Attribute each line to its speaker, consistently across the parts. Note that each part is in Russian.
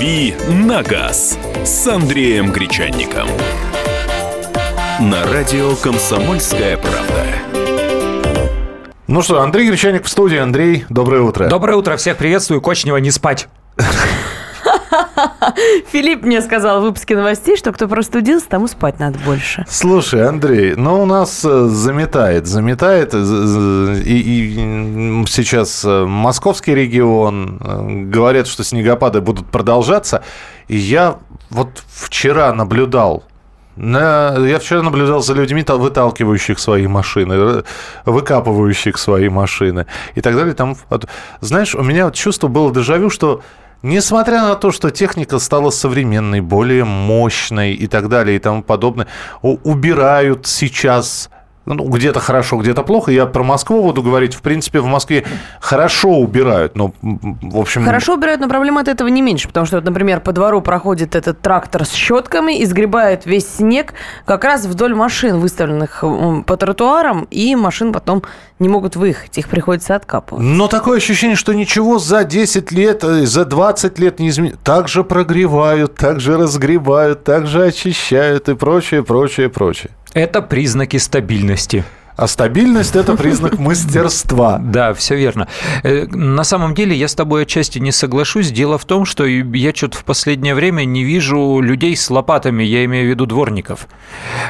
Speaker 1: «Дави на газ» с Андреем Гречанником. На радио «Комсомольская правда».
Speaker 2: Ну что, Андрей Гречаник в студии. Андрей, доброе утро.
Speaker 3: Доброе утро, всех приветствую. Кочнева не спать.
Speaker 4: Филипп мне сказал в выпуске новостей, что кто простудился, тому спать надо больше.
Speaker 2: Слушай, Андрей, ну у нас э, заметает, заметает, и, и сейчас э, московский регион, э, говорят, что снегопады будут продолжаться, и я вот вчера наблюдал на, я вчера наблюдал за людьми, выталкивающих свои машины, выкапывающих свои машины и так далее. Там, знаешь, у меня чувство было дежавю, что Несмотря на то, что техника стала современной, более мощной и так далее и тому подобное, убирают сейчас ну, где-то хорошо, где-то плохо. Я про Москву буду говорить. В принципе, в Москве хорошо убирают, но, в общем...
Speaker 4: Хорошо убирают, но проблема от этого не меньше, потому что, например, по двору проходит этот трактор с щетками и сгребает весь снег как раз вдоль машин, выставленных по тротуарам, и машин потом не могут выехать, их приходится откапывать.
Speaker 2: Но такое ощущение, что ничего за 10 лет, э, за 20 лет не изменилось. Так же прогревают, так же разгребают, так же очищают и прочее, прочее, прочее.
Speaker 3: Это признаки стабильности.
Speaker 2: А стабильность – это признак мастерства.
Speaker 3: Да, все верно. Э, на самом деле я с тобой отчасти не соглашусь. Дело в том, что я что-то в последнее время не вижу людей с лопатами, я имею в виду дворников.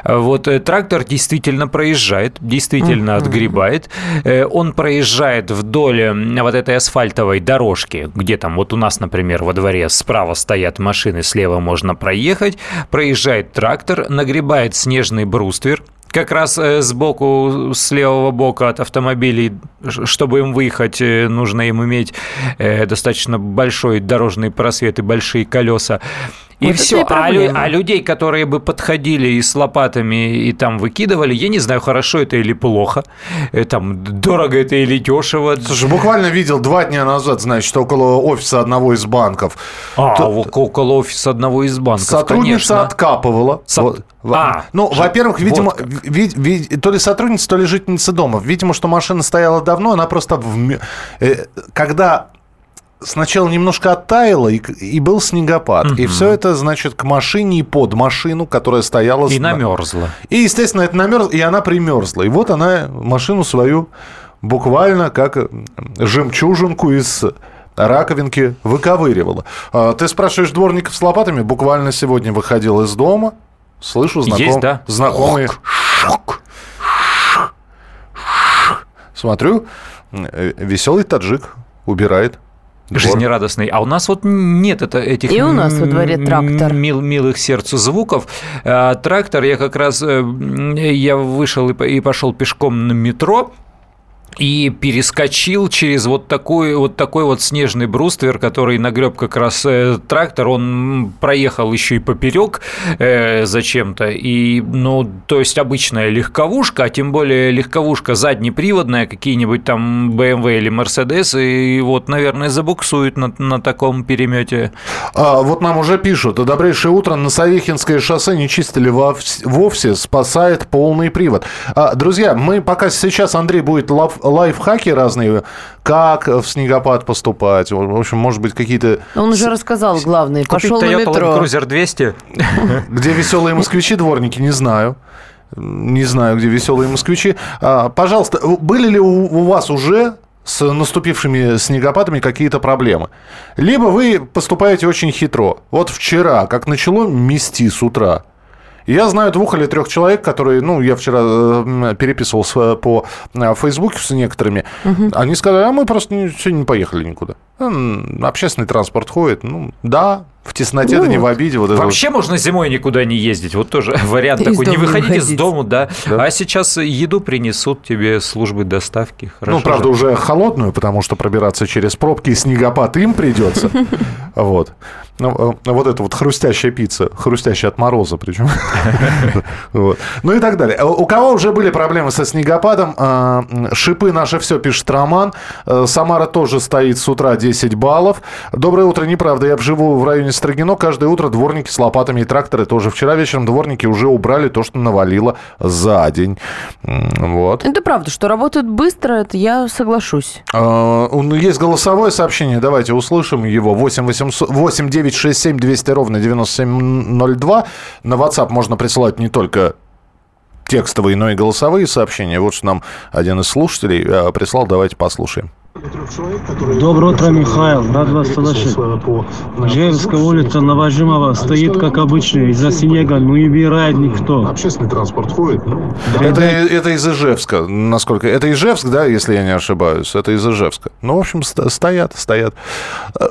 Speaker 3: Вот э, трактор действительно проезжает, действительно отгребает. Э, он проезжает вдоль вот этой асфальтовой дорожки, где там вот у нас, например, во дворе справа стоят машины, слева можно проехать. Проезжает трактор, нагребает снежный бруствер, как раз э, сбоку, с левого бока от автомобилей, чтобы им выехать, э, нужно им иметь э, достаточно большой дорожный просвет и большие колеса. И вот все. И а, лю- а людей, которые бы подходили и с лопатами и там выкидывали, я не знаю, хорошо это или плохо. Там дорого это или дешево.
Speaker 2: Слушай, буквально видел два дня назад, значит, около офиса одного из банков.
Speaker 3: А, То... около офиса одного из банков,
Speaker 2: Сотрудница конечно. откапывала. Со... Вот. А, ну, во-первых, видимо, вот ви- ви- то ли сотрудница, то ли жительница дома. Видимо, что машина стояла давно, она просто... В... Э, когда сначала немножко оттаяло, и, и был снегопад. Угу. И все это, значит, к машине и под машину, которая стояла...
Speaker 3: И намерзла.
Speaker 2: И, естественно, это намерзло, и она примерзла. И вот она машину свою буквально как жемчужинку из раковинки выковыривала. А, ты спрашиваешь дворников с лопатами? Буквально сегодня выходил из дома, слышу знаком...
Speaker 3: Есть, да?
Speaker 2: знакомые... Шок. Смотрю, э, веселый таджик убирает
Speaker 3: жизнерадостный. А у нас вот нет это, этих
Speaker 4: И у нас во дворе трактор.
Speaker 3: Мил, милых сердцу звуков. А, трактор, я как раз э, я вышел и пошел пешком на метро, и перескочил через вот такой вот такой вот снежный бруствер, который нагреб как раз э, трактор, он проехал еще и поперек э, зачем-то, и, ну, то есть обычная легковушка, а тем более легковушка заднеприводная, какие-нибудь там BMW или Mercedes, и вот, наверное, забуксует на, на таком перемете.
Speaker 2: А, вот нам уже пишут, добрейшее утро, на Савихинское шоссе не чистили вовсе, спасает полный привод. А, друзья, мы пока сейчас Андрей будет лав лайфхаки разные, как в снегопад поступать. В общем, может быть, какие-то...
Speaker 4: Он уже рассказал главное. Пошел
Speaker 3: на
Speaker 4: метро.
Speaker 3: Land Cruiser 200.
Speaker 2: Где веселые москвичи, дворники, не знаю. Не знаю, где веселые москвичи. А, пожалуйста, были ли у вас уже с наступившими снегопадами какие-то проблемы. Либо вы поступаете очень хитро. Вот вчера, как начало мести с утра, я знаю двух или трех человек, которые, ну, я вчера э, переписывался по э, Фейсбуке с некоторыми. Угу. Они сказали, а мы просто сегодня не поехали никуда. Общественный транспорт ходит. Ну, да, в тесноте, ну, да не в обиде. Вот
Speaker 3: вообще
Speaker 2: вот.
Speaker 3: можно зимой никуда не ездить. Вот тоже вариант такой. Не выходить из дома, да. да. А сейчас еду принесут тебе службы доставки.
Speaker 2: Хорошо ну, правда, же. уже холодную, потому что пробираться через пробки и снегопад им придется. Вот. Ну, э, вот это вот хрустящая пицца, хрустящая от мороза причем. Ну и так далее. Э, у кого уже были проблемы со снегопадом? Э, шипы наше все, пишет Роман. Самара тоже стоит с утра 10 10 баллов. Доброе утро, неправда. Я живу в районе Строгино. Каждое утро дворники с лопатами и тракторы тоже. Вчера вечером дворники уже убрали то, что навалило за день. Вот.
Speaker 4: Это правда, что работают быстро, это я соглашусь.
Speaker 2: А, есть голосовое сообщение, давайте услышим его. 8, 800, 8 9 6 7 200 ровно 9702. На WhatsApp можно присылать не только текстовые, но и голосовые сообщения. Вот что нам один из слушателей э, прислал. Давайте послушаем.
Speaker 5: Доброе утро, Михаил. Рад вас слышать. Жевская улица Новожимова стоит, как обычно, из-за снега, ну и убирает никто.
Speaker 6: Общественный транспорт ходит. Ну,
Speaker 2: это, это из Ижевска, насколько... Это Ижевск, да, если я не ошибаюсь? Это из Ижевска. Ну, в общем, стоят, стоят.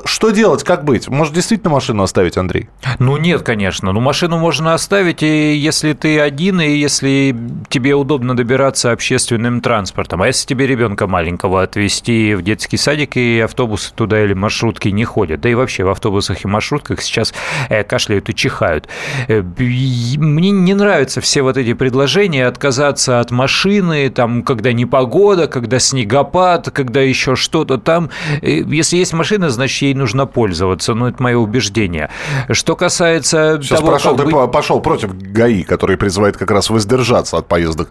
Speaker 2: Что делать, как быть? Может, действительно машину оставить, Андрей?
Speaker 3: Ну, нет, конечно. Ну, машину можно оставить, и если ты один, и если тебе удобно добираться общественным транспортом. А если тебе ребенка маленького отвезти в детский садик, и автобусы туда или маршрутки не ходят. Да и вообще в автобусах и маршрутках сейчас э, кашляют и чихают. Э, мне не нравятся все вот эти предложения отказаться от машины, там, когда непогода, когда снегопад, когда еще что-то там. Э, если есть машина, значит, ей нужно пользоваться. Ну, это мое убеждение. Что касается
Speaker 2: Сейчас того, прошел, как ты пошел против ГАИ, который призывает как раз воздержаться от поездок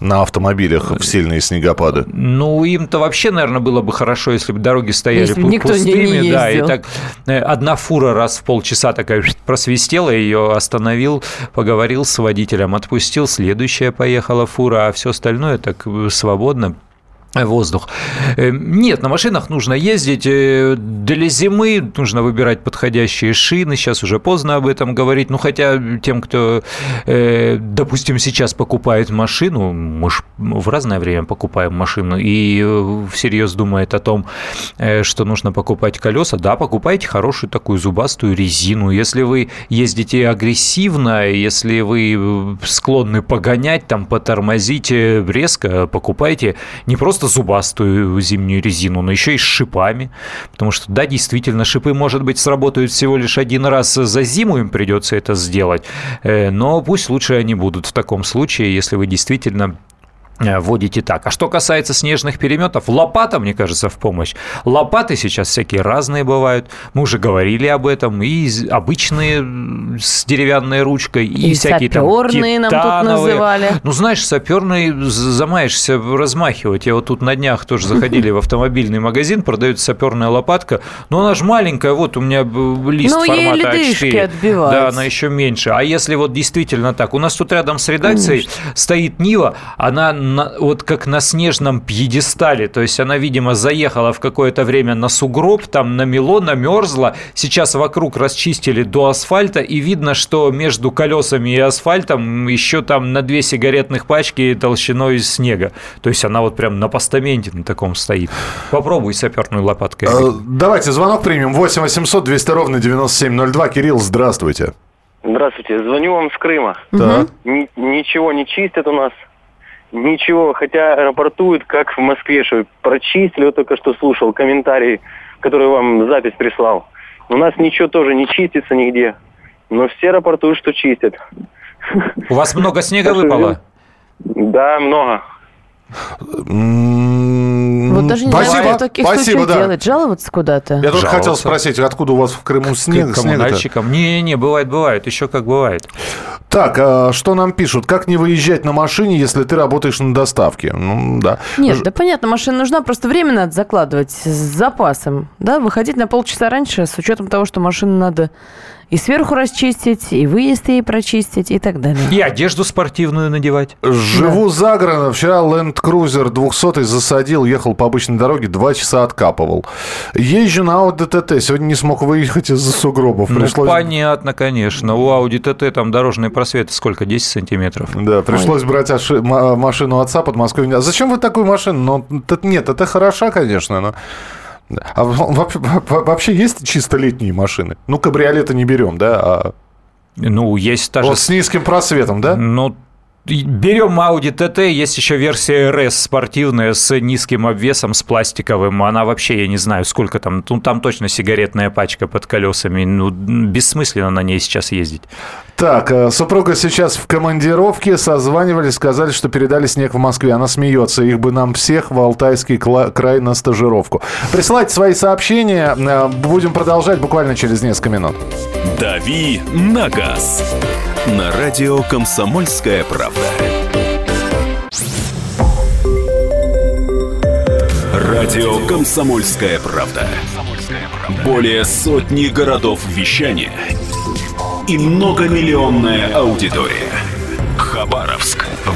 Speaker 2: на автомобилях в сильные снегопады.
Speaker 3: Ну, им-то вообще, наверное, было бы хорошо, если бы дороги стояли если никто пустыми, не, да, и так э, одна фура раз в полчаса такая просвистела, ее остановил, поговорил с водителем, отпустил, следующая поехала фура, а все остальное так э, свободно воздух. Э, нет, на машинах нужно ездить. Э, для зимы нужно выбирать подходящие шины. Сейчас уже поздно об этом говорить. Ну, хотя тем, кто, э, допустим, сейчас покупает машину, мы же в разное время покупаем машину, и всерьез думает о том, что нужно покупать колеса, да, покупайте хорошую такую зубастую резину. Если вы ездите агрессивно, если вы склонны погонять, там, потормозить резко, покупайте не просто просто зубастую зимнюю резину, но еще и с шипами. Потому что, да, действительно, шипы, может быть, сработают всего лишь один раз за зиму, им придется это сделать. Э, но пусть лучше они будут в таком случае, если вы действительно Э, вводите так. А что касается снежных переметов, лопата, мне кажется, в помощь. Лопаты сейчас всякие разные бывают. Мы уже говорили об этом. И обычные с деревянной ручкой, и, и всякие там
Speaker 4: титановые. нам тут называли.
Speaker 3: Ну, знаешь, саперный замаешься размахивать. Я вот тут на днях тоже заходили в автомобильный магазин, продается саперная лопатка. Но она же маленькая, вот у меня лист ну, формата А4.
Speaker 4: Отбивать.
Speaker 3: Да, она еще меньше. А если вот действительно так, у нас тут рядом с редакцией Конечно. стоит Нива, она на, вот как на снежном пьедестале. То есть она, видимо, заехала в какое-то время на сугроб, там намело, намерзла. Сейчас вокруг расчистили до асфальта, и видно, что между колесами и асфальтом еще там на две сигаретных пачки толщиной снега. То есть она вот прям на постаменте на таком стоит. Попробуй саперной лопаткой.
Speaker 2: Э, давайте звонок примем. 8 800 200 ровно 9702. Кирилл, здравствуйте.
Speaker 7: Здравствуйте, звоню вам с Крыма.
Speaker 2: Так.
Speaker 7: ничего не чистят у нас. Ничего, хотя рапортуют, как в Москве, что прочистили, только что слушал комментарий, который вам запись прислал. У нас ничего тоже не чистится нигде, но все рапортуют, что чистят.
Speaker 3: У вас много снега выпало?
Speaker 7: Да, много.
Speaker 4: Вот даже не спасибо, знаю, таких спасибо, да. делать, жаловаться куда-то.
Speaker 2: Я только хотел спросить, откуда у вас в Крыму снег?
Speaker 3: Коммунальщикам? Не-не-не, бывает, бывает, еще как бывает.
Speaker 2: Так, а что нам пишут? Как не выезжать на машине, если ты работаешь на доставке? Ну, да.
Speaker 4: Нет, да понятно, машина нужна, просто время надо закладывать с запасом. Да, выходить на полчаса раньше, с учетом того, что машину надо и сверху расчистить, и выезд ей прочистить, и так далее.
Speaker 3: И одежду спортивную надевать.
Speaker 2: Живу да. за городом. Вчера Land Cruiser 200 засадил, ехал по обычной дороге, два часа откапывал. Езжу на Audi TT. Сегодня не смог выехать из-за сугробов.
Speaker 3: Ну, пришлось... понятно, конечно. У Audi TT там дорожные просветы сколько? 10 сантиметров?
Speaker 2: Да, пришлось Ой. брать оши... машину отца под Москвой. А зачем вы такую машину? Ну, нет, это хороша, конечно, но... А вообще есть чисто летние машины? Ну, кабриолеты не берем, да? А...
Speaker 3: Ну, есть даже...
Speaker 2: Вот с низким просветом, да?
Speaker 3: Ну, Берем Audi TT, есть еще версия RS спортивная с низким обвесом, с пластиковым. Она вообще, я не знаю, сколько там, ну там точно сигаретная пачка под колесами. Ну, бессмысленно на ней сейчас ездить.
Speaker 2: Так, э, супруга сейчас в командировке, созванивались, сказали, что передали снег в Москве. Она смеется, их бы нам всех в Алтайский край на стажировку. Присылайте свои сообщения, э, будем продолжать буквально через несколько минут.
Speaker 1: «Дави на газ» на радио «Комсомольская правда». Радио «Комсомольская правда». Более сотни городов вещания – и многомиллионная аудитория. Хабаровск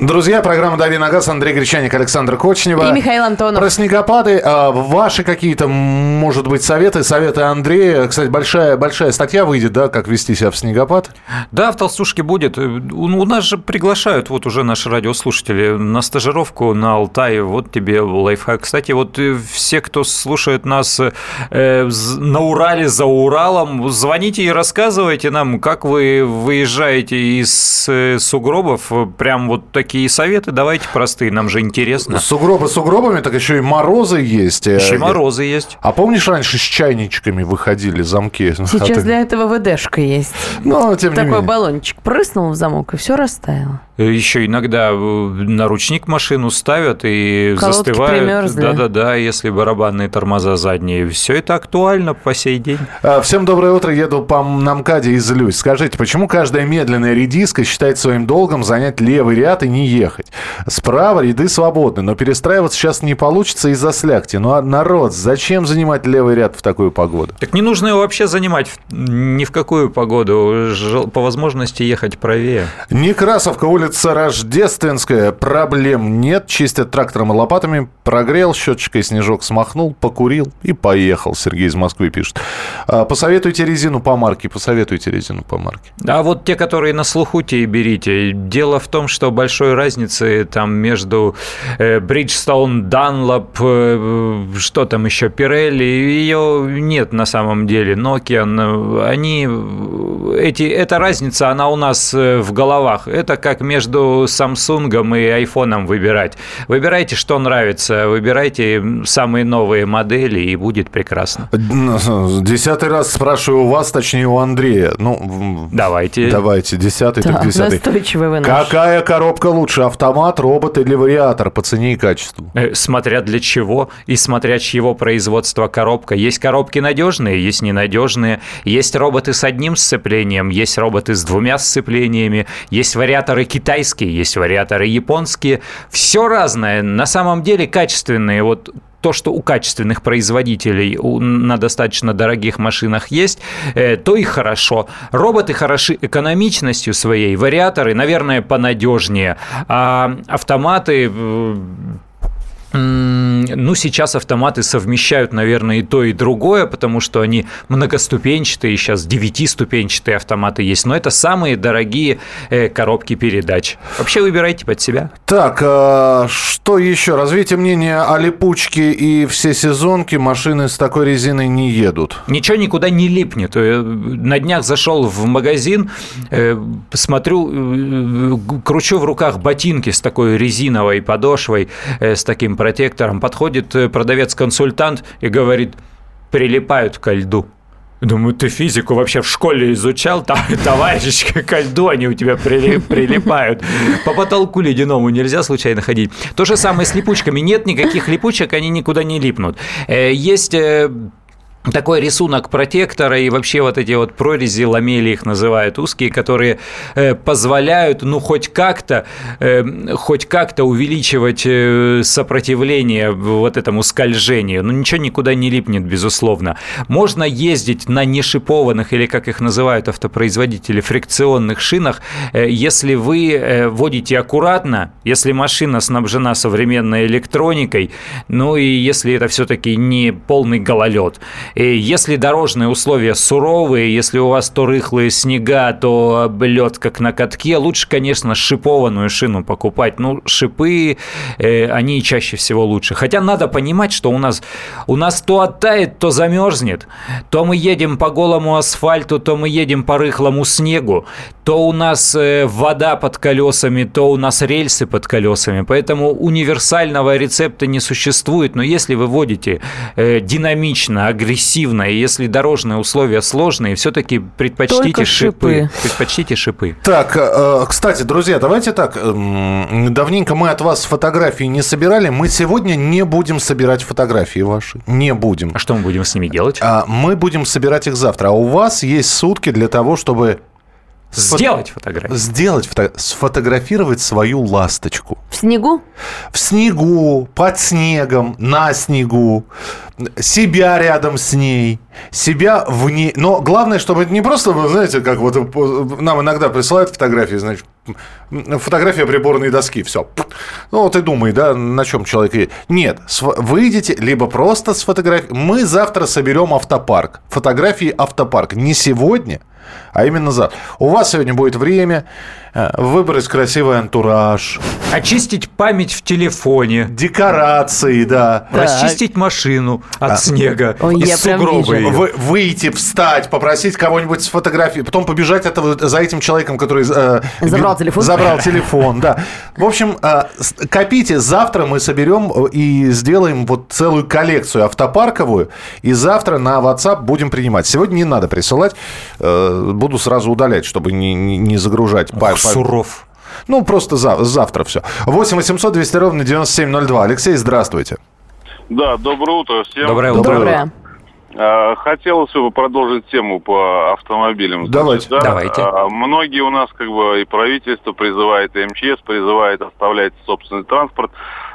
Speaker 2: Друзья, программа «Дави на газ», Андрей Гречаник, Александр Кочнева.
Speaker 4: И Михаил Антонов.
Speaker 2: Про снегопады. А, ваши какие-то, может быть, советы, советы Андрея. Кстати, большая, большая статья выйдет, да, как вести себя в снегопад?
Speaker 3: Да, в «Толстушке» будет. У нас же приглашают вот уже наши радиослушатели на стажировку на Алтае. Вот тебе лайфхак. Кстати, вот э, все, кто слушает нас э, на Урале, за Уралом, звоните и рассказывайте нам, как вы выезжаете из э, сугробов. Прям вот такие такие советы давайте простые, нам же интересно.
Speaker 2: Сугробы сугробами, так еще и морозы есть.
Speaker 3: Еще и морозы есть.
Speaker 2: А помнишь, раньше с чайничками выходили замки?
Speaker 4: Сейчас для этого ВДшка есть.
Speaker 2: Но, тем
Speaker 4: Такой
Speaker 2: не менее.
Speaker 4: баллончик прыснул в замок, и все растаяло.
Speaker 3: Еще иногда наручник машину ставят и
Speaker 4: Колодки
Speaker 3: застывают.
Speaker 4: примерзли.
Speaker 3: Да-да-да, если барабанные тормоза задние. Все это актуально по сей день.
Speaker 2: А, Всем доброе утро, еду по на МКАДе и злюсь. Скажите, почему каждая медленная редиска считает своим долгом занять левый ряд и не ехать? Справа ряды свободны, но перестраиваться сейчас не получится из-за слякти. Ну а народ, зачем занимать левый ряд в такую погоду?
Speaker 3: Так не нужно его вообще занимать ни в какую погоду. По возможности ехать правее.
Speaker 2: Некрасовка, улица Рождественская. Проблем нет. Чистят трактором и лопатами. Прогрел, щеточкой снежок смахнул, покурил и поехал. Сергей из Москвы пишет. А, Посоветуйте резину по марке. Посоветуйте резину по марке.
Speaker 3: А вот те, которые на слуху, те и берите. Дело в том, что большой разницы там между э, Bridgestone, Dunlop, э, что там еще, Pirelli, ее нет на самом деле. Nokian, э, они, эти, эта разница, она у нас э, в головах. Это как между Samsung и iPhone выбирать. Выбирайте, что нравится, выбирайте самые новые модели, и будет прекрасно.
Speaker 2: Десятый раз спрашиваю у вас, точнее у Андрея. Ну,
Speaker 3: Давайте.
Speaker 2: давайте, десятый, так
Speaker 4: Так,
Speaker 2: десятый.
Speaker 4: настойчивый вы наш.
Speaker 2: Какая коробка лучше, автомат, робот или вариатор по цене и качеству?
Speaker 3: Э, Смотря для чего и смотря чьего производства коробка. Есть коробки надежные, есть ненадежные. Есть роботы с одним сцеплением, есть роботы с двумя сцеплениями. Есть вариаторы китайские, есть вариаторы японские. Все разное. На самом деле качественные. Вот то, что у качественных производителей на достаточно дорогих машинах есть, э, то и хорошо. Роботы хороши экономичностью своей, вариаторы, наверное, понадежнее, а автоматы Ну, сейчас автоматы совмещают, наверное, и то, и другое, потому что они многоступенчатые, сейчас девятиступенчатые автоматы есть, но это самые дорогие э, коробки передач. Вообще выбирайте под себя.
Speaker 2: Так, а, что еще? Развитие мнения о липучке и все сезонки. Машины с такой резиной не едут.
Speaker 3: Ничего никуда не липнет. Э, На днях зашел в магазин, э, смотрю, э, кручу в руках ботинки с такой резиновой подошвой, э, с таким протектором. Подходит э, продавец-консультант и говорит, прилипают ко льду. Думаю, ты физику вообще в школе изучал? Там, товарищ, ко льду они у тебя прили- прилипают. По потолку ледяному нельзя случайно ходить. То же самое с липучками. Нет никаких липучек, они никуда не липнут. Э, Есть э, такой рисунок протектора и вообще вот эти вот прорези, ламели их называют узкие, которые э, позволяют, ну, хоть как-то, э, хоть как-то увеличивать э, сопротивление вот этому скольжению. Ну, ничего никуда не липнет, безусловно. Можно ездить на нешипованных, или как их называют автопроизводители, фрикционных шинах, если вы водите аккуратно, если машина снабжена современной электроникой, ну и если это все-таки не полный гололед. И если дорожные условия суровые, если у вас то рыхлые снега, то лед как на катке, лучше, конечно, шипованную шину покупать. Ну, шипы, э, они чаще всего лучше. Хотя надо понимать, что у нас, у нас то оттает, то замерзнет. То мы едем по голому асфальту, то мы едем по рыхлому снегу, то у нас э, вода под колесами, то у нас рельсы под колесами. Поэтому универсального рецепта не существует. Но если вы водите э, динамично, агрессивно, и если дорожные условия сложные, все-таки предпочтите
Speaker 4: Только
Speaker 3: шипы.
Speaker 4: шипы.
Speaker 3: Предпочтите шипы.
Speaker 2: Так, э, кстати, друзья, давайте так. Давненько мы от вас фотографии не собирали. Мы сегодня не будем собирать фотографии ваши. Не будем.
Speaker 3: А что мы будем с ними делать?
Speaker 2: А мы будем собирать их завтра. А у вас есть сутки для того, чтобы
Speaker 3: Сделать фотографии.
Speaker 2: сделать, фото- сфотографировать свою ласточку.
Speaker 4: В снегу?
Speaker 2: В снегу, под снегом, на снегу, себя рядом с ней, себя в ней. Но главное, чтобы это не просто, вы знаете, как вот нам иногда присылают фотографии, значит, фотография приборной доски, все. Ну, вот и думай, да, на чем человек едет. Нет, выйдите, либо просто сфотографируйте. Мы завтра соберем автопарк. Фотографии автопарк. Не сегодня, а именно завтра. У вас сегодня будет время э, выбрать красивый антураж,
Speaker 3: Очистить память в телефоне.
Speaker 2: декорации, да.
Speaker 4: Так.
Speaker 3: Расчистить машину от снега.
Speaker 4: Ой,
Speaker 3: из сугроба.
Speaker 2: Вы- выйти, встать, попросить кого-нибудь сфотографировать, потом побежать этого, за этим человеком, который... э,
Speaker 4: Забрал телефон.
Speaker 2: Забрал телефон, да. В общем, э, копите. Завтра мы соберем э, и сделаем вот целую коллекцию автопарковую. И завтра на WhatsApp будем принимать. Сегодня не надо присылать. э, Буду сразу удалять, чтобы не, не- загружать. Па- па-
Speaker 3: Суров.
Speaker 2: Ну, просто за- завтра все. 8 800 200 ровно 9702. Алексей, здравствуйте.
Speaker 8: Да, доброе утро всем.
Speaker 3: Доброе утро.
Speaker 4: Доброе.
Speaker 8: А, Хотелось бы продолжить тему по автомобилям.
Speaker 2: Давайте.
Speaker 8: да,
Speaker 3: Давайте.
Speaker 8: а, Многие у нас, как бы, и правительство призывает, и МЧС призывает оставлять собственный транспорт.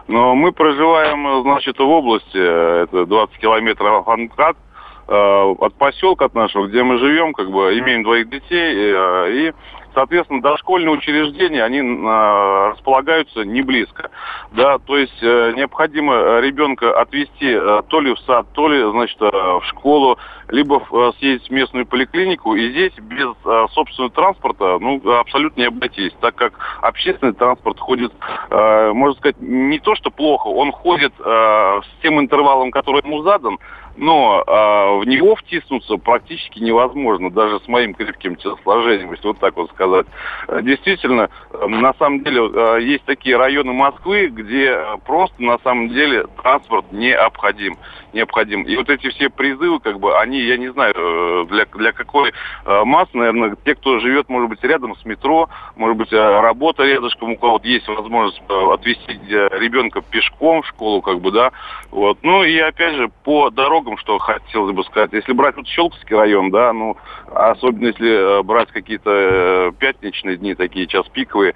Speaker 8: Но мы проживаем, э, значит, в области, э, это 20 километров от МКАД, э, от поселка от нашего, где мы живем, как бы, имеем двоих детей, э, и, соответственно, дошкольные учреждения, они э, располагаются не близко. Да, то есть э, необходимо э, ребенка отвезти э, то ли в сад, то ли, значит, э, в школу, либо э, съездить в местную поликлинику. И здесь без э, собственного транспорта, ну, абсолютно не обойтись, так как общественный транспорт ходит, э, можно сказать, не то что плохо, он ходит э, с тем интервалом, который ему задан, но э, в него втиснуться практически невозможно, даже с моим крепким телосложением, если вот так вот сказать. Э, Действительно, э, на самом деле, э, есть такие районы Москвы, где э, просто на самом деле транспорт необходим. Необходим. И вот эти все призывы, как бы, они, я не знаю, э, для, для какой э, массы, наверное, те, кто живет, может быть, рядом с метро, может быть, э, работа рядышком, у кого-то есть возможность отвезти ребенка пешком в школу, как бы, да, вот. Ну и опять же, по дорогам, что хотелось бы сказать, если брать вот Щелковский район, да, ну, особенно если брать какие-то пятничные дни, такие час пиковые,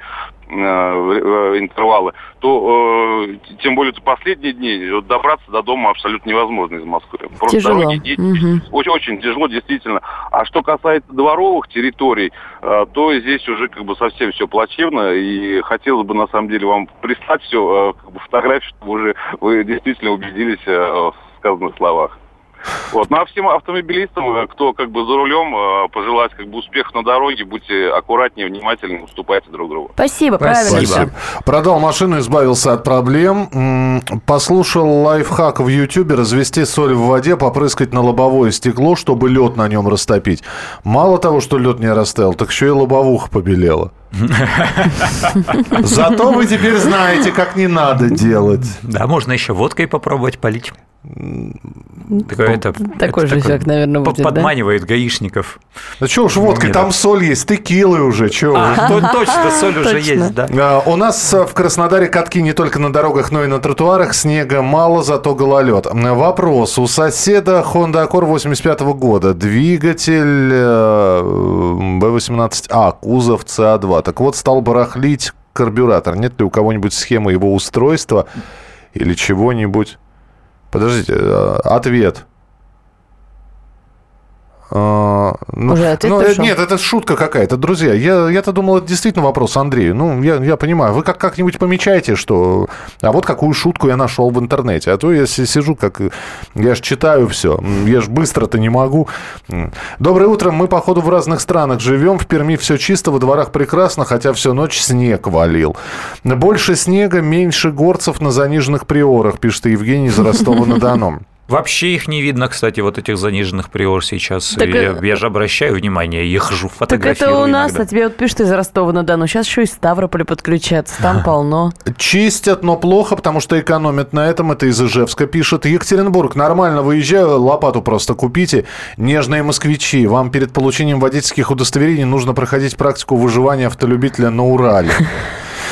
Speaker 8: интервалы, то э, тем более это последние дни вот добраться до дома абсолютно невозможно из Москвы. Просто
Speaker 4: Тяжело.
Speaker 8: дороги
Speaker 4: Мгм.
Speaker 8: очень, очень тяжело, действительно. А что касается дворовых территорий, э, то здесь уже как бы совсем все плачевно. И хотелось бы на самом деле вам прислать все как бы фотографии, чтобы уже вы действительно убедились э, в сказанных словах. Вот. Ну а всем автомобилистам, э, кто как бы за рулем, э, пожелать как бы успехов на дороге, будьте аккуратнее, внимательнее, уступайте друг другу.
Speaker 4: Спасибо, правильно
Speaker 3: Спасибо.
Speaker 2: Продал машину, избавился от проблем. Послушал лайфхак в Ютубе развести соль в воде, попрыскать на лобовое стекло, чтобы лед на нем растопить. Мало того, что лед не растаял, так еще и лобовуха побелела. Зато вы теперь знаете, как не надо делать.
Speaker 3: Да, можно еще водкой попробовать полить. Такое, это,
Speaker 4: Такой
Speaker 3: это
Speaker 4: же эффект, наверное, будет, да?
Speaker 3: Подманивает гаишников.
Speaker 2: Да что уж водкой, там соль есть, текилы уже.
Speaker 3: А, то- точно, соль уже есть, да.
Speaker 2: А, У нас э, в Краснодаре катки не только на дорогах, но и на тротуарах. Снега мало, зато гололед. Вопрос. У соседа Honda Accord 85 года. Двигатель э, B18A, кузов CA2. Так вот, стал барахлить карбюратор. Нет ли у кого-нибудь схемы его устройства или чего-нибудь? Подождите, э, ответ. А, ну,
Speaker 4: Уже ответ
Speaker 2: ну, э,
Speaker 4: пришел?
Speaker 2: Нет, это шутка какая-то, друзья. Я, я-то думал, это действительно вопрос Андрею. Ну, я, я понимаю. Вы как, как-нибудь помечаете, что... А вот какую шутку я нашел в интернете. А то я си- сижу, как... Я ж читаю все. Я ж быстро-то не могу. Доброе утро. Мы, походу, в разных странах живем. В Перми все чисто, во дворах прекрасно, хотя всю ночь снег валил. Больше снега, меньше горцев на заниженных приорах, пишет Евгений из Ростова-на-Дону.
Speaker 3: Вообще их не видно, кстати, вот этих заниженных приор сейчас.
Speaker 4: Так,
Speaker 3: я,
Speaker 4: э,
Speaker 3: я же обращаю внимание, я хожу,
Speaker 4: Так
Speaker 3: фотографирую
Speaker 4: это у нас,
Speaker 3: иногда.
Speaker 4: а тебе вот пишут из Ростова-на-Дону. Сейчас еще из Ставрополя подключаться, там полно.
Speaker 2: Чистят, но плохо, потому что экономят на этом. Это из Ижевска пишет. Екатеринбург. Нормально выезжаю, лопату просто купите. Нежные москвичи. Вам перед получением водительских удостоверений нужно проходить практику выживания автолюбителя на Урале.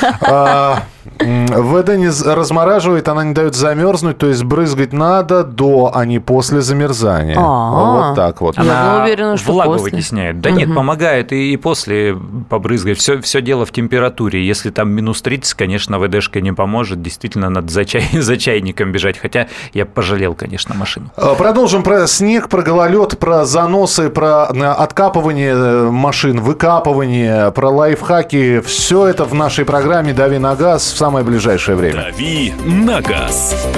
Speaker 2: А, ВД не размораживает, она не дает замерзнуть, то есть брызгать надо до, а не после замерзания.
Speaker 4: А.
Speaker 2: Вот так вот.
Speaker 4: Я была уверена, что
Speaker 3: влагу
Speaker 4: после.
Speaker 3: вытесняет. Да нет, помогает и, и после побрызгать. Все, все дело в температуре. Если там минус 30, конечно, ВДшка не поможет. Действительно, надо за, чай, за чайником бежать. Хотя я пожалел, конечно, машину.
Speaker 2: А, Продолжим про снег, про гололед, про заносы, про э, откапывание э, машин, выкапывание, про лайфхаки. Все это в нашей программе «Дави на газ» в самое ближайшее время.
Speaker 1: «Дави на газ»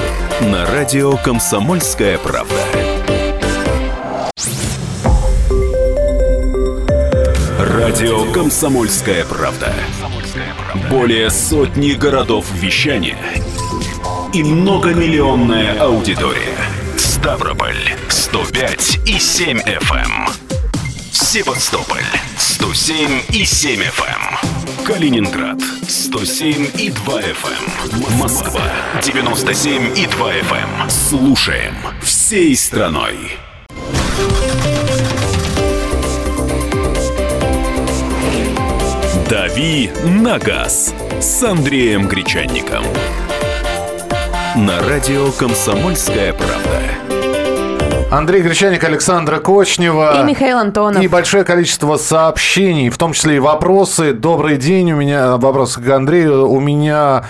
Speaker 1: на радио «Комсомольская правда». Радио «Комсомольская правда». Более сотни городов вещания и многомиллионная аудитория. Ставрополь 105 и 7 FM. Севастополь 107 и 7 FM. Калининград 107 и 2 FM. Москва 97 и 2 FM. Слушаем всей страной. «Дави на газ» с Андреем Гречанником. На радио «Комсомольская правда».
Speaker 2: Андрей Гречаник, Александра Кочнева.
Speaker 4: И Михаил Антонов.
Speaker 2: И большое количество сообщений, в том числе и вопросы. Добрый день, у меня вопрос к Андрею. У меня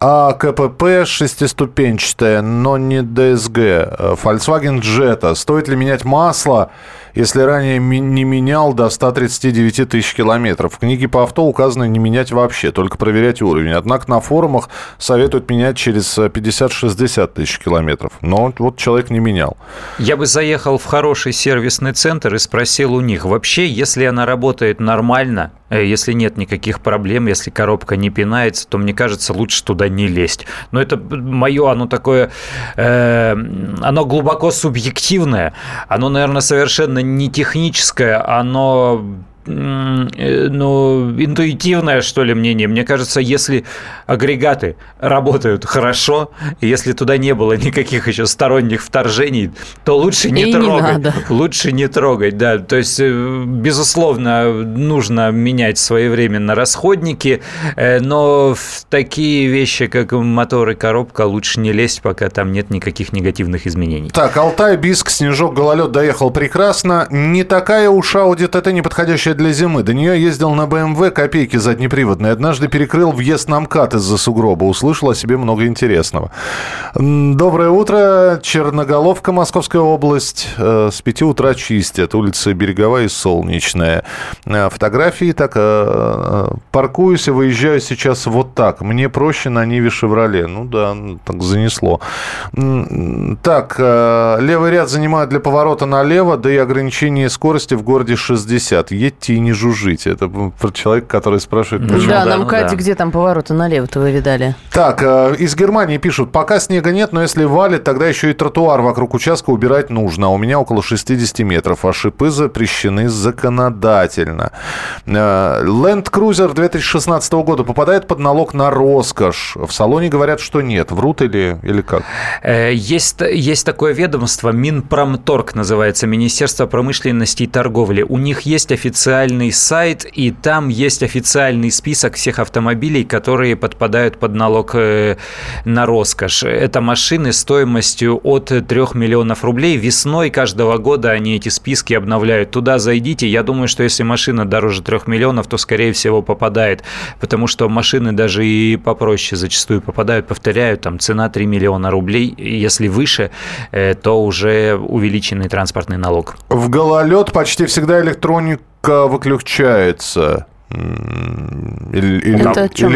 Speaker 2: АКПП шестиступенчатая, но не ДСГ. Э, Volkswagen Jetta. Стоит ли менять масло, если ранее не менял до 139 тысяч километров? В книге по авто указано не менять вообще, только проверять уровень. Однако на форумах советуют менять через э, 50-60 тысяч километров. Но вот человек не менял.
Speaker 3: Я бы заехал в хороший сервисный центр и спросил у них, вообще, если она работает нормально, э, если нет никаких проблем, если коробка не пинается, то мне кажется, лучше туда не лезть. Но это мое, оно такое, э, оно глубоко субъективное, оно, наверное, совершенно не техническое, оно ну, интуитивное, что ли, мнение. Мне кажется, если агрегаты работают хорошо, если туда не было никаких еще сторонних вторжений, то лучше не
Speaker 4: И не
Speaker 3: трогать.
Speaker 4: надо.
Speaker 3: Лучше не трогать, да. То есть, э, безусловно, нужно менять своевременно расходники, э, но в такие вещи, как мотор и коробка, лучше не лезть, пока там нет никаких негативных изменений.
Speaker 2: Так, Алтай, Биск, Снежок, Гололед доехал прекрасно. Не такая уж Audi TT неподходящая для зимы. До нее ездил на BMW копейки заднеприводной. Однажды перекрыл въезд на МКАД из-за сугроба. Услышал о себе много интересного. Доброе утро. Черноголовка, Московская область. Э, С 5 утра чистят. Улица Береговая и Солнечная. Э, Фотографии так. э, Паркуюсь и выезжаю сейчас вот так. Мне проще на Ниве Шевроле. Ну да, ну, так занесло. Так, левый ряд занимают для поворота налево, да и ограничение скорости в городе 60. Едьте и не жужжите. Это про человека, который спрашивает, почему.
Speaker 4: да,
Speaker 3: да,
Speaker 4: на
Speaker 3: ну
Speaker 4: МКАДе
Speaker 3: да.
Speaker 4: где там повороты налево-то вы видали?
Speaker 2: Так, э, из Германии пишут, пока снега нет, но если валит, тогда еще и тротуар вокруг участка убирать нужно. А у меня около 60 метров, а шипы запрещены законодательно. Э, Land Cruiser 2016 года попадает под налог на роскошь. В салоне говорят, что нет. Врут или, или как?
Speaker 3: Э, Есть, есть такое ведомство, Минпромторг называется, Министерство промышленности и торговли. У них есть официальный официальный сайт, и там есть официальный список всех автомобилей, которые подпадают под налог э, на роскошь. Это машины стоимостью от 3 миллионов рублей. Весной каждого года они эти списки обновляют. Туда зайдите. Я думаю, что если машина дороже 3 миллионов, то, скорее всего, попадает. Потому что машины даже и попроще зачастую попадают. Повторяю, там цена 3 миллиона рублей. Если выше, э, то уже увеличенный транспортный налог.
Speaker 2: В гололед почти всегда электроника выключается. Или, или-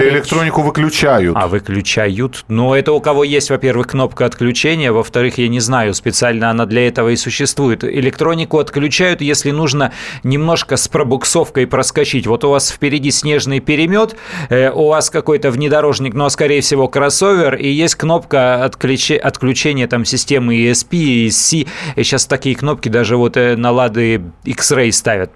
Speaker 2: или электронику выключают.
Speaker 3: А выключают. Но это у кого есть, во-первых, кнопка отключения, во-вторых, я не знаю, специально она для этого и существует. Электронику отключают, если нужно немножко с пробуксовкой проскочить. Вот у вас впереди снежный перемет, э, у вас какой-то внедорожник, но скорее всего кроссовер, и есть кнопка отключи- отключения там системы ESP и ESC. И сейчас такие кнопки даже вот э, на Лады X-Ray ставят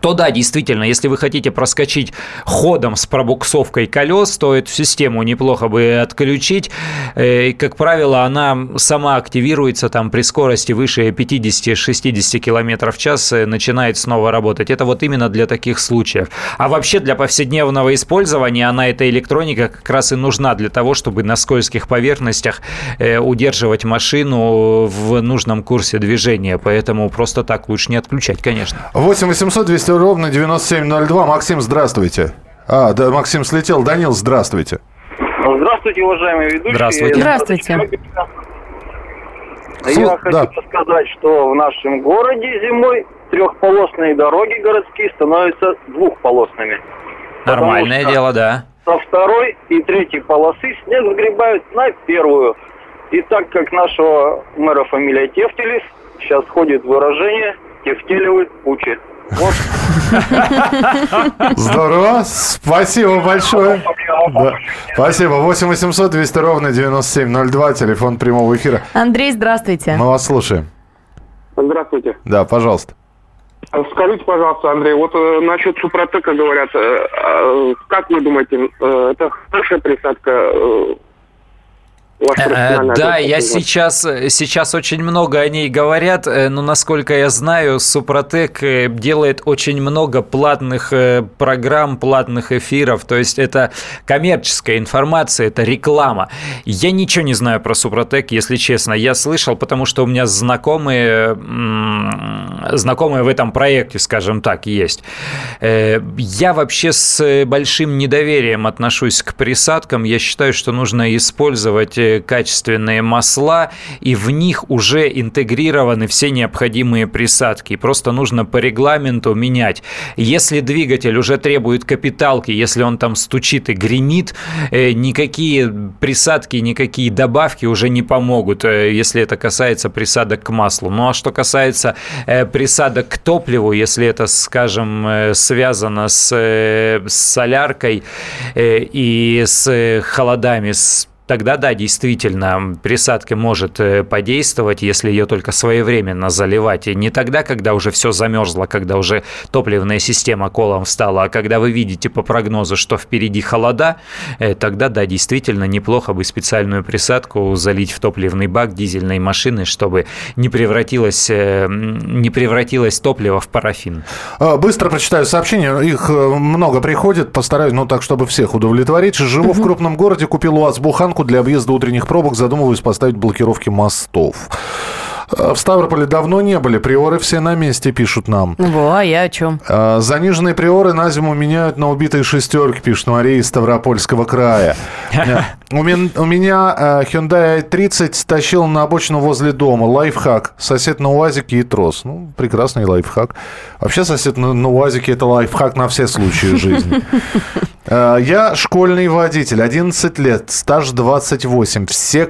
Speaker 3: то да, действительно, если вы хотите проскочить ходом с пробуксовкой колес, то эту систему неплохо бы отключить. Э, и, Как правило, она сама активируется там при скорости выше 50-60 км в час, э, начинает снова работать. Это вот именно для таких случаев. А вообще для повседневного использования она, эта электроника, как раз и нужна для того, чтобы на скользких поверхностях э, удерживать машину в нужном курсе движения. Поэтому просто так лучше не отключать, конечно.
Speaker 2: 8 800 200 ровно 9702. Максим, здравствуйте. А, да, Максим слетел. Данил, здравствуйте.
Speaker 7: Здравствуйте, уважаемые ведущие.
Speaker 3: Здравствуйте.
Speaker 4: Здравствуйте.
Speaker 7: Я хочу
Speaker 2: да.
Speaker 7: сказать, что в нашем городе зимой трехполосные дороги городские становятся двухполосными.
Speaker 3: Нормальное дело, да.
Speaker 7: Со второй и третьей полосы снег сгребают на первую. И так как нашего мэра фамилия Тефтелев, сейчас ходит выражение «Тефтелевы кучи». Вот
Speaker 2: Здорово. Спасибо большое. Да. Спасибо. 8 800 200 ровно 9702. Телефон прямого эфира.
Speaker 4: Андрей, здравствуйте.
Speaker 2: Мы вас слушаем.
Speaker 9: Здравствуйте.
Speaker 2: Да, пожалуйста.
Speaker 9: Скажите, пожалуйста, Андрей, вот э, насчет Супротека говорят, э, э, как вы думаете, э, это хорошая присадка? э,
Speaker 3: Да,
Speaker 9: оценка?
Speaker 3: я сейчас, сейчас очень много о ней говорят, э, но насколько я знаю, Супротек э, делает очень много платных э, программ, платных эфиров, то есть это коммерческая информация, это реклама. Я ничего не знаю про Супротек, если честно. Я слышал, потому что у меня знакомые, знакомые в этом проекте, скажем так, есть. Э, Я вообще с большим недоверием отношусь к присадкам. Я считаю, что нужно использовать качественные масла, и в них уже интегрированы все необходимые присадки. Просто нужно по регламенту менять. Если двигатель уже требует капиталки, если он там стучит и гремит, э, никакие присадки, никакие добавки уже не помогут, э, если это касается присадок к маслу. Ну а что касается э, присадок к топливу, если это, скажем, связано с, с соляркой и с холодами, с Тогда да, действительно, присадка может э, подействовать, если ее только своевременно заливать. И не тогда, когда уже все замерзло, когда уже топливная система колом встала, а когда вы видите по прогнозу, что впереди холода, э, тогда да, действительно неплохо бы специальную присадку залить в топливный бак дизельной машины, чтобы не превратилось, э, не превратилось топливо в парафин.
Speaker 2: А, Быстро прочитаю сообщения. Их много приходит. Постараюсь, ну так, чтобы всех удовлетворить. Живу в крупном городе, купил Для объезда утренних пробок. Задумываюсь поставить блокировки мостов. Э, В Ставрополе давно не были. Приоры все на месте, пишут нам.
Speaker 4: Во, а я о чем?
Speaker 2: А, Заниженные приоры на зиму меняют на убитые шестерки, пишет Мария из Ставропольского края. Э, У мен- у меня э, Hyundai i30 стащил на обочину возле дома. Лайфхак. Сосед на УАЗике и трос. Ну, прекрасный лайфхак. Вообще сосед на, УАЗике это лайфхак на все случаи жизни. Э, Я школьный водитель, 11 лет, стаж 28. Все...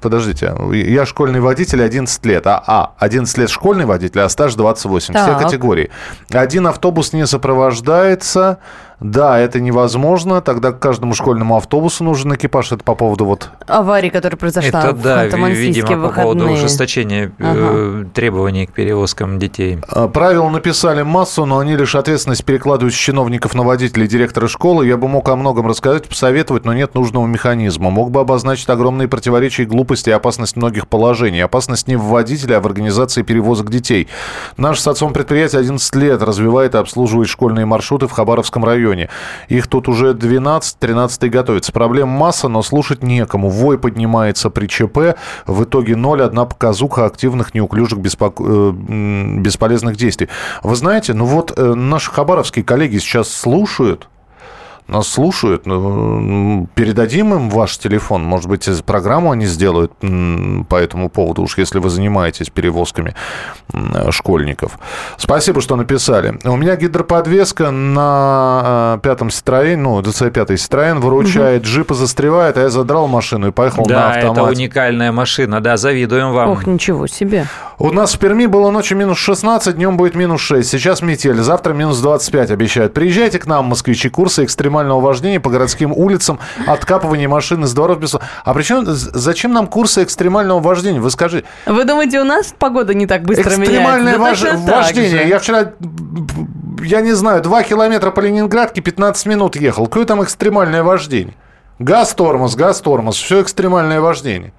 Speaker 2: Подождите, я школьный водитель 11 лет. А, а 11 лет школьный водитель, а стаж 28. Все
Speaker 4: Так.
Speaker 2: категории. Один автобус не сопровождается, Да, это невозможно. Тогда к каждому школьному автобусу нужен экипаж. Это по поводу вот...
Speaker 4: Аварии, которая произошла
Speaker 3: Это
Speaker 4: в
Speaker 3: да, видимо,
Speaker 4: в
Speaker 3: по поводу
Speaker 4: выходные.
Speaker 3: ужесточения э,
Speaker 4: Ага.
Speaker 3: требований к перевозкам детей.
Speaker 2: А, Правила написали массу, но они лишь ответственность перекладывают с чиновников на водителей директора школы. Я бы мог о многом рассказать, посоветовать, но нет нужного механизма. Мог бы обозначить огромные противоречия и глупости и опасность многих положений. Опасность не в водителе, а в организации перевозок детей. Наш с отцом предприятие 11 лет развивает и обслуживает школьные маршруты в Хабаровском районе. Их тут уже 12, 13 готовится. Проблем масса, но слушать некому. Вой поднимается при ЧП. В итоге ноль, одна показуха активных, неуклюжих, беспоко- э, бесполезных действий. Вы знаете, ну вот э, наши хабаровские коллеги сейчас слушают, нас слушают. Ну, Передадим им ваш телефон. Может быть, программу они сделают по этому поводу, уж если вы занимаетесь перевозками школьников. Спасибо, что написали. У меня гидроподвеска на э, пятом Citroёn, ну, DC5 Citroёn выручает, джипа застревает, а я задрал машину и поехал на
Speaker 3: Да, это
Speaker 2: автомате.
Speaker 3: уникальная машина, да, завидуем вам.
Speaker 4: Ох, ничего себе.
Speaker 2: У нас в Перми было ночью минус 16, днем будет минус 6. Сейчас метель, завтра минус 25 обещают. Приезжайте к нам, москвичи, курсы экстремального вождения по городским улицам, откапывание машин из дворов без... А причем, зачем нам курсы экстремального вождения? Вы скажите.
Speaker 4: Вы думаете, у нас погода не так быстро
Speaker 2: Экстремальное
Speaker 4: меняется? Да
Speaker 2: вож- вождение.
Speaker 4: же.
Speaker 2: Я вчера, я не знаю, 2 километра по Ленинградке 15 минут ехал. Какое там экстремальное вождение? Газ, тормоз, газ, тормоз. Все экстремальное вождение.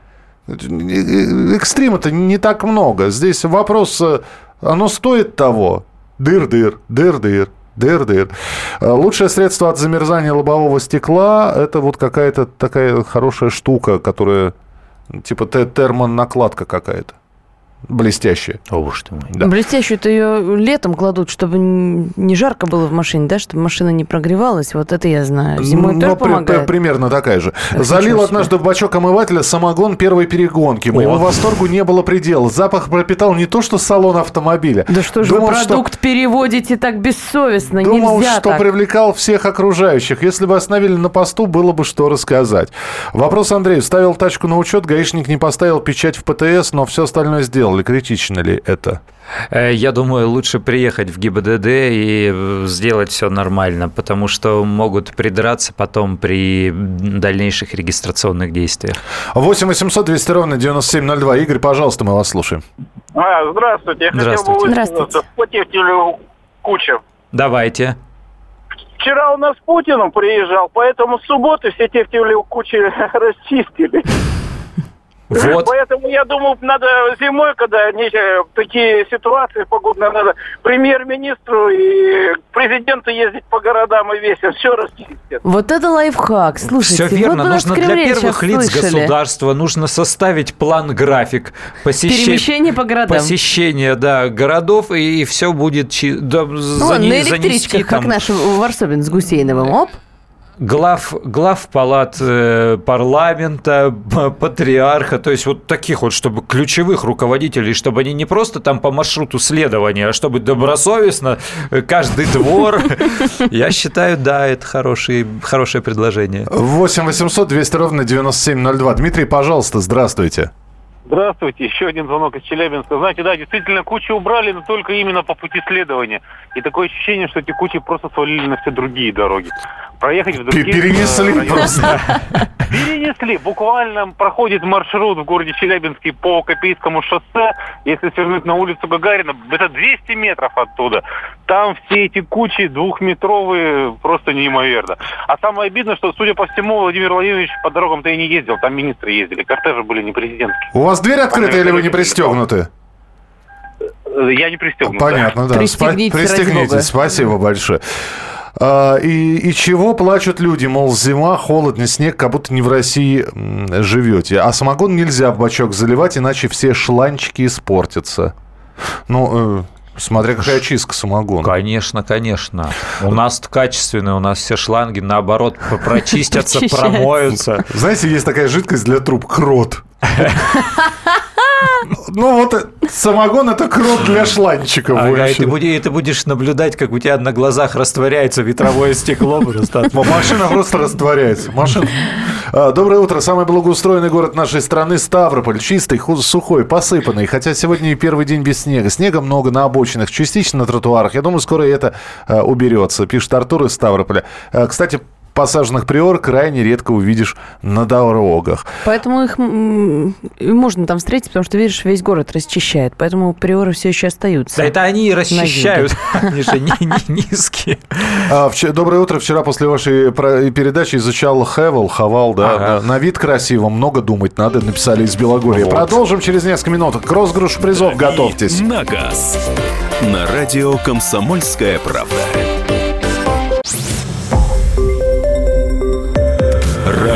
Speaker 2: Экстрима-то не так много. Здесь вопрос, э, оно стоит того? Дыр-дыр, дыр-дыр. Дыр-дыр. Э, Лучшее средство от замерзания лобового стекла – это вот какая-то такая хорошая штука, которая типа те- термонакладка какая-то. Блестящая.
Speaker 3: О, боже ты мой.
Speaker 2: Да.
Speaker 4: Блестящую-то ее летом кладут, чтобы не жарко было в машине, да, чтобы машина не прогревалась. Вот это я знаю. Зимой
Speaker 2: Ну,
Speaker 4: тоже
Speaker 2: при-
Speaker 4: помогает.
Speaker 2: при- примерно такая же.
Speaker 4: ничего
Speaker 2: Залил однажды в бачок омывателя самогон первой перегонки. Моему восторгу не было предела. Запах пропитал не то, что салон автомобиля.
Speaker 4: Да что же
Speaker 2: Думал,
Speaker 4: вы
Speaker 2: что-
Speaker 4: продукт переводите так бессовестно?
Speaker 2: Думал,
Speaker 4: Нельзя
Speaker 2: что
Speaker 4: так.
Speaker 2: привлекал всех окружающих. Если бы остановили на посту, было бы что рассказать. Вопрос Андрею. Ставил тачку на учет, гаишник не поставил печать в ПТС, но все остальное сделали. Критично ли это?
Speaker 3: Э, Я думаю, лучше приехать в ГИБДД и э, сделать все нормально, потому что могут придраться потом при дальнейших регистрационных действиях.
Speaker 2: 8 800 200 ровно 9702. Игорь, пожалуйста, мы вас слушаем.
Speaker 9: А, здравствуйте. Я хотел бы
Speaker 3: Здравствуйте.
Speaker 4: Здравствуйте.
Speaker 9: по тефтелю Куча.
Speaker 3: Давайте.
Speaker 9: Вчера у нас Путин приезжал, поэтому с субботы все тефтели Кучи расчистили.
Speaker 3: Вот.
Speaker 9: Поэтому я думаю, надо зимой, когда не- такие ситуации погодные, надо премьер-министру и президенту ездить по городам и весям, все расчистят.
Speaker 4: Вот это лайфхак. Слушайте,
Speaker 3: Все верно.
Speaker 4: вот
Speaker 3: нужно для первых лиц
Speaker 4: слышали.
Speaker 3: государства нужно составить план-график посещения.
Speaker 4: Перемещение по городам.
Speaker 3: Посещение, да, городов, и, все будет чи- да,
Speaker 4: Ну,
Speaker 3: зане-
Speaker 4: на
Speaker 3: занести
Speaker 4: электричках, как
Speaker 3: там
Speaker 4: наш Варсобин с Гусейновым. Оп.
Speaker 3: Глав, глав палат э, парламента, патриарха, то есть вот таких вот, чтобы ключевых руководителей, чтобы они не просто там по маршруту следования, а чтобы добросовестно э, каждый двор. Я считаю, да, это хороший, хорошее предложение.
Speaker 2: 8 800 200 ровно 9702. Дмитрий, пожалуйста, здравствуйте.
Speaker 10: Здравствуйте, еще один звонок из Челябинска. Знаете, да, действительно, кучу убрали, но только именно по пути следования. И такое ощущение, что эти кучи просто свалили на все другие дороги. Проехать в другие...
Speaker 2: Перенесли
Speaker 10: районы.
Speaker 2: просто.
Speaker 10: Перенесли. Буквально проходит маршрут в городе Челябинске по Копейскому шоссе. Если свернуть на улицу Гагарина, это 200 метров оттуда. Там все эти кучи двухметровые, просто неимоверно. А самое обидное, что, судя по всему, Владимир Владимирович по дорогам-то и не ездил. Там министры ездили. Кортежи были не президентские.
Speaker 2: У вас дверь открыта или вы не пристегнуты?
Speaker 10: Я не пристегнут.
Speaker 2: Понятно, да.
Speaker 4: Ради
Speaker 2: Пристегнитесь. Спасибо большое. А, и, и чего плачут люди? Мол, зима, холодно, снег, как будто не в России живете. А самогон нельзя в бачок заливать, иначе все шланчики испортятся. Ну, э, смотря какая очистка самогона.
Speaker 3: Конечно, конечно. У нас качественные, у нас все шланги, наоборот, прочистятся, промоются.
Speaker 2: Знаете, есть такая жидкость для труб крот. Ну вот, Самогон – это крот для шланчиков.
Speaker 3: Ага, и ты, будешь, и ты будешь наблюдать, как у тебя на глазах растворяется ветровое стекло. просто
Speaker 2: Машина просто растворяется. Машина. А, Доброе утро. Самый благоустроенный город нашей страны Ставрополь. Чистый, сухой, посыпанный. Хотя сегодня и первый день без снега. Снега много на обочинах, частично на тротуарах. Я думаю, скоро это а, уберется, пишет Артур из Ставрополя. А, Кстати, посаженных приор крайне редко увидишь на дорогах.
Speaker 4: Поэтому их можно там встретить, потому что, видишь, весь город расчищает. Поэтому приоры все еще остаются.
Speaker 3: Да это они и расчищают. Они же низкие.
Speaker 2: А, доброе утро. Вчера после вашей передачи изучал Хевел, Хавал, да. На, вид красиво, много думать надо, написали из Белогорья. Продолжим через несколько минут. К розыгрышу призов готовьтесь.
Speaker 1: На газ. На радио «Комсомольская правда».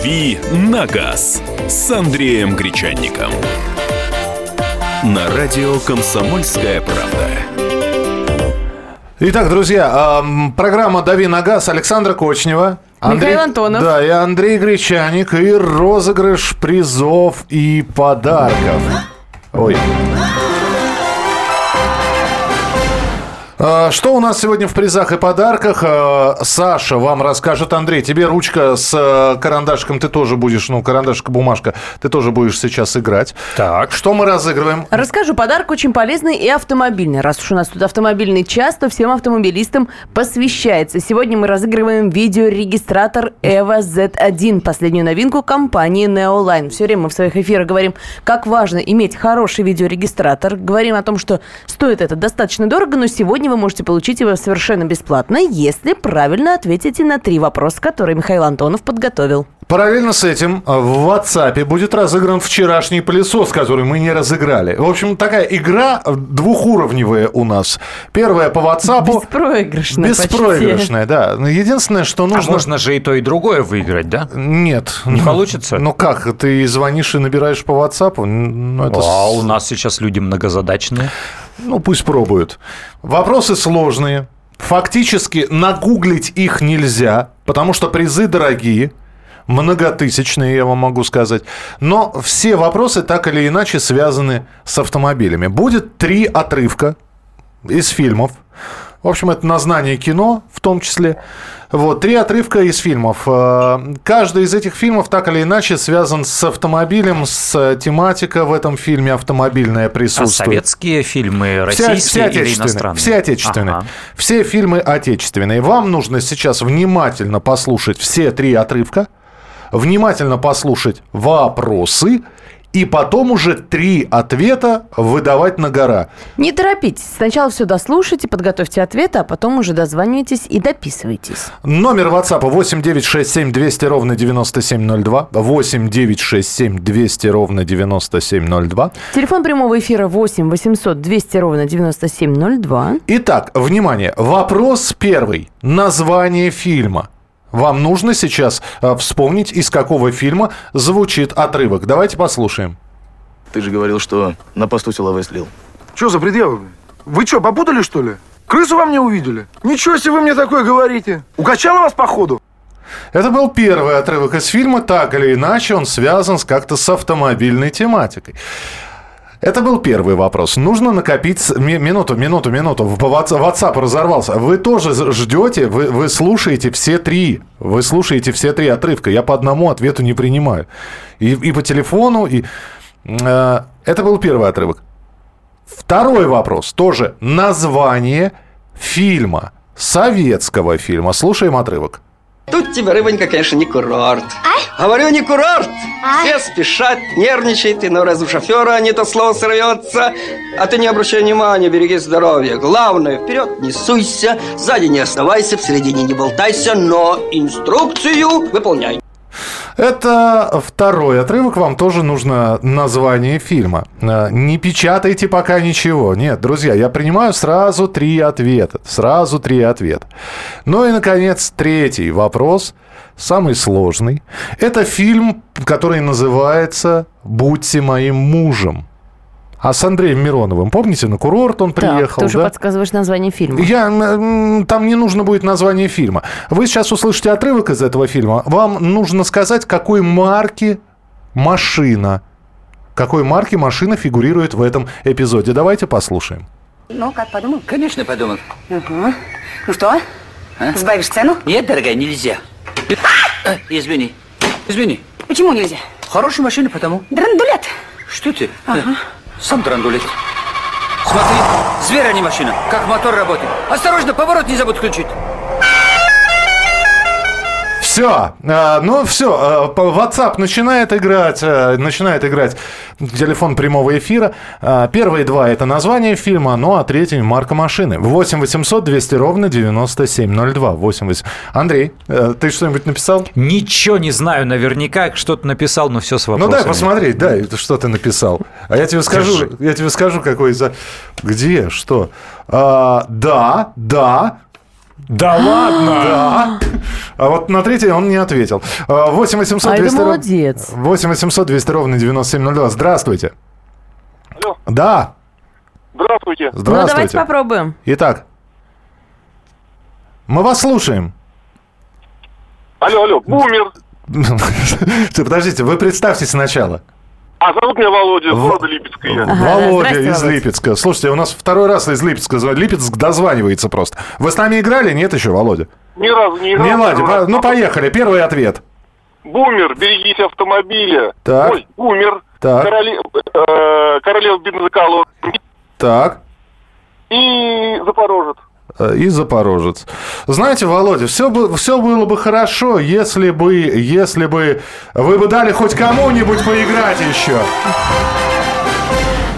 Speaker 1: «Дави на газ» с Андреем Гречанником. На радио «Комсомольская правда».
Speaker 2: Итак, друзья, ам, программа «Дави на газ» Александра Кочнева.
Speaker 4: Михаил Антонов.
Speaker 2: Да, и Андрей Гречаник. И розыгрыш призов и подарков. Ой. Что у нас сегодня в призах и подарках? А, Саша вам расскажет. Андрей, тебе ручка с э, карандашком, ты тоже будешь, ну, карандашка, бумажка, ты тоже будешь сейчас играть.
Speaker 3: Так.
Speaker 2: Что мы разыгрываем?
Speaker 4: Расскажу, подарок очень полезный и автомобильный. Раз уж у нас тут автомобильный час, то всем автомобилистам посвящается. Сегодня мы разыгрываем видеорегистратор EVO Z1, последнюю новинку компании Neoline. Все время мы в своих эфирах говорим, как важно иметь хороший видеорегистратор. Говорим о том, что стоит это достаточно дорого, но сегодня вы можете получить его совершенно бесплатно, если правильно ответите на три вопроса, которые Михаил Антонов подготовил.
Speaker 2: Параллельно с этим э, в WhatsApp будет разыгран вчерашний пылесос, который мы не разыграли. В общем, такая игра э, двухуровневая у нас. Первая по WhatsApp.
Speaker 4: Беспроигрышная
Speaker 2: Беспроигрышная, да. Но Единственное, что
Speaker 3: А
Speaker 2: нужно...
Speaker 3: можно же и то, и другое выиграть, да?
Speaker 2: Нет.
Speaker 3: Не получится?
Speaker 2: Ну как, ты звонишь и набираешь по WhatsApp? Ну, это...
Speaker 3: А у нас сейчас люди многозадачные.
Speaker 2: Ну, пусть пробуют. Вопросы сложные. Фактически нагуглить их нельзя, потому что призы дорогие. Многотысячные, я вам могу сказать. Но все вопросы так или иначе связаны с автомобилями. Будет три отрывка из фильмов. В общем, это на знание кино в том числе. Вот, три отрывка из фильмов. Э, Каждый из этих фильмов так или иначе связан с автомобилем, с э, тематика в этом фильме автомобильная
Speaker 3: А
Speaker 2: присутствует.
Speaker 3: советские фильмы,
Speaker 2: Все,
Speaker 3: российские
Speaker 2: все
Speaker 3: или
Speaker 2: отечественные.
Speaker 3: иностранные?
Speaker 2: Все отечественные.
Speaker 3: Ага.
Speaker 2: Все фильмы отечественные. Вам нужно сейчас внимательно послушать все три отрывка, внимательно послушать вопросы и потом уже три ответа выдавать на гора.
Speaker 4: Не торопитесь. Сначала все дослушайте, подготовьте ответы, а потом уже дозванивайтесь и дописывайтесь.
Speaker 2: Номер WhatsApp 8 967 200 ровно 9702. 8 967 200 ровно 9702.
Speaker 4: Телефон прямого эфира 8 800 200 ровно 9702.
Speaker 2: Итак, внимание, вопрос первый. Название фильма. Вам нужно сейчас э, вспомнить, из какого фильма звучит отрывок. Давайте послушаем.
Speaker 11: Ты же говорил, что на посту силовой слил.
Speaker 12: Что за предъявы? Вы что, попутали, что ли? Крысу во мне увидели? Ничего себе вы мне такое говорите. Укачало вас, походу?
Speaker 2: Это был первый отрывок из фильма, так или иначе он связан с как-то с автомобильной тематикой. Это был первый вопрос. Нужно накопить... Минуту, минуту, минуту. WhatsApp разорвался. Вы тоже ждете, вы, вы слушаете все три. Вы слушаете все три отрывка. Я по одному ответу не принимаю. И, и по телефону, и... э, это был первый отрывок. Второй вопрос. Тоже название фильма. Советского фильма. Слушаем отрывок.
Speaker 13: Тут тебе, рыбонька, конечно, не курорт. Говорю, не курорт. Все спешат, нервничают, и на разу шофера не то слово сорвется. А ты не обращай внимания, береги здоровье. Главное, вперед не суйся, сзади не оставайся, в середине не болтайся, но инструкцию выполняй.
Speaker 2: Это второй отрывок. Вам тоже нужно название фильма. Э, Не печатайте пока ничего. Нет, друзья, я принимаю сразу три ответа. Сразу три ответа. Ну и, наконец, третий вопрос. Самый сложный. Это фильм, который называется «Будьте моим мужем». А с Андреем Мироновым, помните, на курорт он
Speaker 4: Так,
Speaker 2: приехал,
Speaker 4: ты уже
Speaker 2: да?
Speaker 4: подсказываешь название фильма.
Speaker 2: Я, там не нужно будет название фильма. Вы сейчас услышите отрывок из этого фильма. Вам нужно сказать, какой марки машина, какой марки машина фигурирует в этом эпизоде. Давайте послушаем.
Speaker 14: Ну, как подумал?
Speaker 15: Конечно, подумал.
Speaker 14: Угу. Ну что, сбавишь цену?
Speaker 15: Нет, дорогая, нельзя. А, Извини. Извини.
Speaker 14: Почему нельзя?
Speaker 15: Хорошая машина, потому.
Speaker 14: Драндулет.
Speaker 15: Что ты?
Speaker 14: Ага.
Speaker 15: Сам драндулет. Смотри, зверь, а не машина. Как мотор работает. Осторожно, поворот не забудь включить.
Speaker 2: Все, ну все, WhatsApp начинает играть, э, начинает играть телефон прямого эфира. Первые два это название фильма, ну а третий марка машины. 8 800 200 ровно 9702. 8 800. Андрей, э, ты что-нибудь написал?
Speaker 3: Ничего не знаю наверняка, что-то написал, но все с
Speaker 2: Ну
Speaker 3: вопросами.
Speaker 2: дай посмотреть, да, что ты написал. А я тебе скажу,
Speaker 3: Держи.
Speaker 2: я тебе скажу, какой за... Где, что? А, да, да.
Speaker 3: Да ладно?
Speaker 2: Да. А вот на третий он не ответил. А, 8 800
Speaker 4: А это
Speaker 2: 200 ров-
Speaker 4: молодец.
Speaker 2: 8 800 200 ровно 9702. Здравствуйте.
Speaker 9: Алло.
Speaker 2: Да,
Speaker 9: Здравствуйте.
Speaker 4: Ну, давайте
Speaker 2: здравствуйте.
Speaker 4: попробуем.
Speaker 2: Итак, мы вас слушаем.
Speaker 9: Алло, алло, бумер.
Speaker 2: Подождите, вы представьте сначала.
Speaker 9: А зовут меня Володя, из города Липецка я.
Speaker 2: Володя
Speaker 4: здрасте,
Speaker 2: из
Speaker 4: Володь.
Speaker 2: Липецка. Слушайте, у нас второй раз из Липецка. Липецк дозванивается просто. Вы с нами играли? Нет еще, Володя?
Speaker 9: Ни разу не играл.
Speaker 2: Не ладно. по- Ну, поехали. Первый ответ.
Speaker 9: Бумер, берегись автомобиля.
Speaker 2: Так.
Speaker 9: Ой, бумер.
Speaker 2: Так.
Speaker 9: Короле- э, Королева бензоколонки.
Speaker 2: Так.
Speaker 9: И Запорожец.
Speaker 2: И Запорожец. Знаете, Володя, все, бы, все было бы хорошо, если бы, если бы вы бы дали хоть кому-нибудь поиграть еще.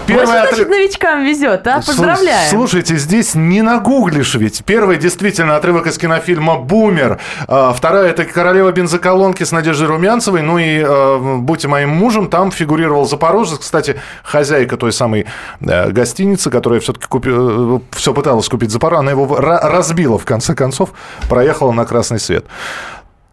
Speaker 4: Вот
Speaker 2: Первый
Speaker 4: значит
Speaker 2: отрыв-
Speaker 4: новичкам везет, а? Поздравляем.
Speaker 2: Слушайте, здесь не нагуглишь ведь. Первый действительно отрывок из кинофильма «Бумер». А, Вторая – это «Королева бензоколонки» с Надеждой Румянцевой. Ну и э, «Будьте моим мужем». Там фигурировал Запорожец. Кстати, хозяйка той самой э, гостиницы, которая все-таки все пыталась купить Запорожец, она его ра- разбила в конце концов, проехала на красный свет.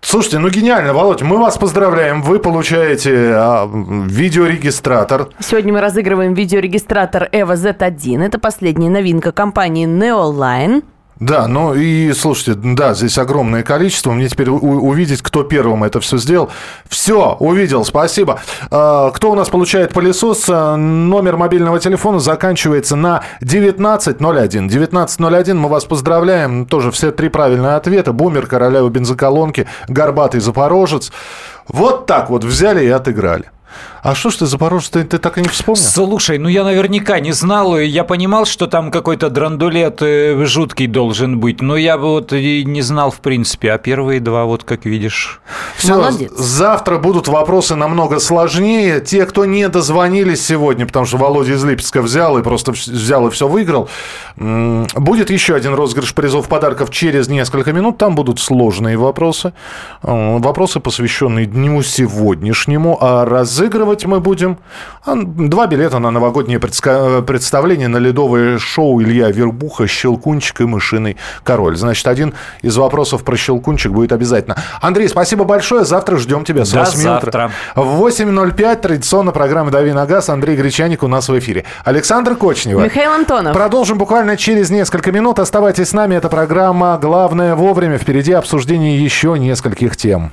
Speaker 2: Слушайте, ну гениально, Володь, мы вас поздравляем. Вы получаете а, видеорегистратор.
Speaker 4: Сегодня мы разыгрываем видеорегистратор EVO Z1. Это последняя новинка компании Neoline.
Speaker 2: Да, ну и слушайте, да, здесь огромное количество. Мне теперь увидеть, кто первым это все сделал. Все, увидел, спасибо. А, Кто у нас получает пылесос? А, Номер мобильного телефона заканчивается на 1901. 1901, мы вас поздравляем. Тоже все три правильные ответа. Бумер, королева бензоколонки, горбатый запорожец. Вот так вот взяли и отыграли. А что ж ты, Запорожец, ты, ты так и не вспомнил?
Speaker 3: Слушай, ну я наверняка не знал, и я понимал, что там какой-то драндулет э, жуткий должен быть, но я бы вот и не знал в принципе, а первые два вот как видишь.
Speaker 2: Все,
Speaker 4: Молодец.
Speaker 2: завтра будут вопросы намного сложнее. Те, кто не дозвонились сегодня, потому что Володя из Липецка взял и просто взял и все выиграл, будет еще один розыгрыш призов подарков через несколько минут. Там будут сложные вопросы. Вопросы, посвященные дню сегодняшнему. А разыгрывать мы будем а, два билета на новогоднее предска- представление на ледовое шоу Илья Вербуха «Щелкунчик и мышиный король». Значит, один из вопросов про Щелкунчик будет обязательно. Андрей, спасибо большое. Завтра ждем тебя с
Speaker 3: До
Speaker 2: 8 утра.
Speaker 3: завтра.
Speaker 2: В 8.05 традиционно программа «Дави на газ». Андрей Гречаник у нас в эфире. Александр Кочнева.
Speaker 4: Михаил Антонов.
Speaker 2: Продолжим буквально через несколько минут. Оставайтесь с нами. Это программа «Главное вовремя». Впереди обсуждение еще нескольких тем.